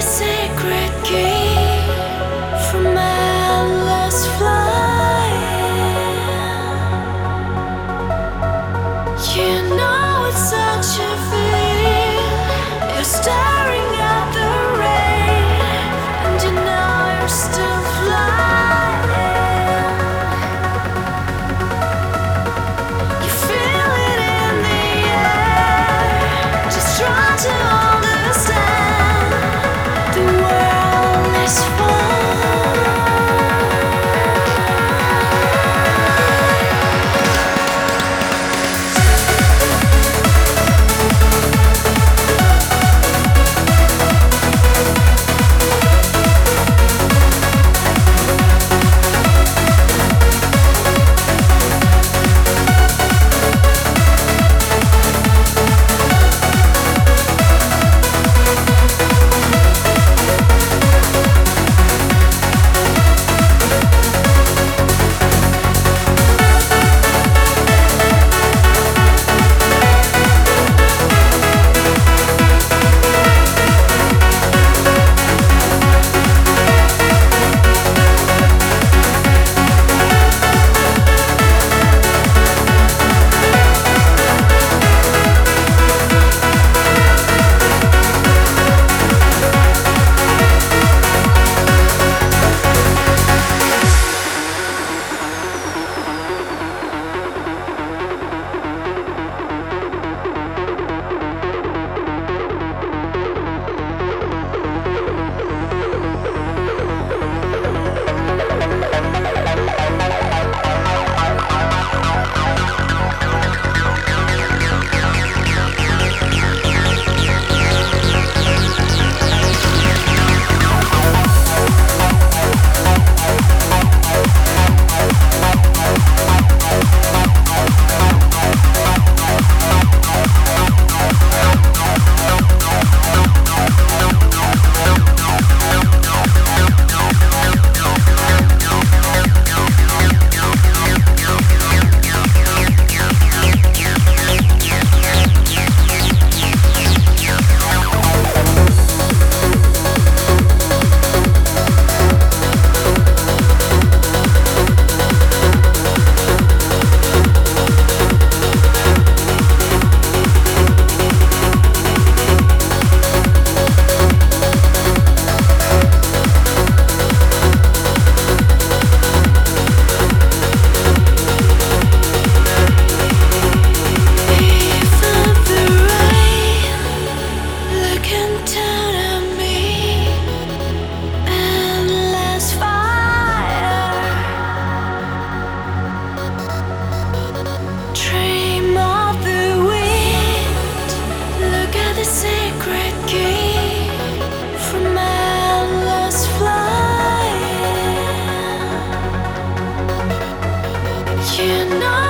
the sacred key from endless cannot